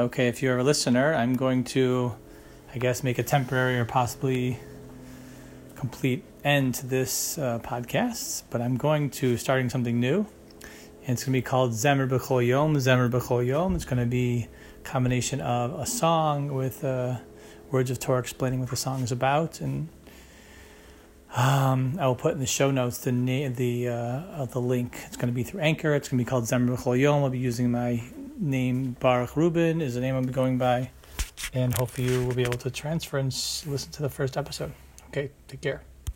Okay, if you're a listener, I'm going to, I guess, make a temporary or possibly complete end to this uh, podcast, but I'm going to starting something new. And it's going to be called Zemer B'chol Yom. Zemer B'chol Yom. It's going to be a combination of a song with uh, words of Torah explaining what the song is about, and um, I will put in the show notes the na- the uh, the link. It's going to be through Anchor. It's going to be called Zemer B'chol Yom. I'll be using my name Baruch Rubin is the name be going by, and hopefully you will be able to transfer and listen to the first episode. Okay, take care.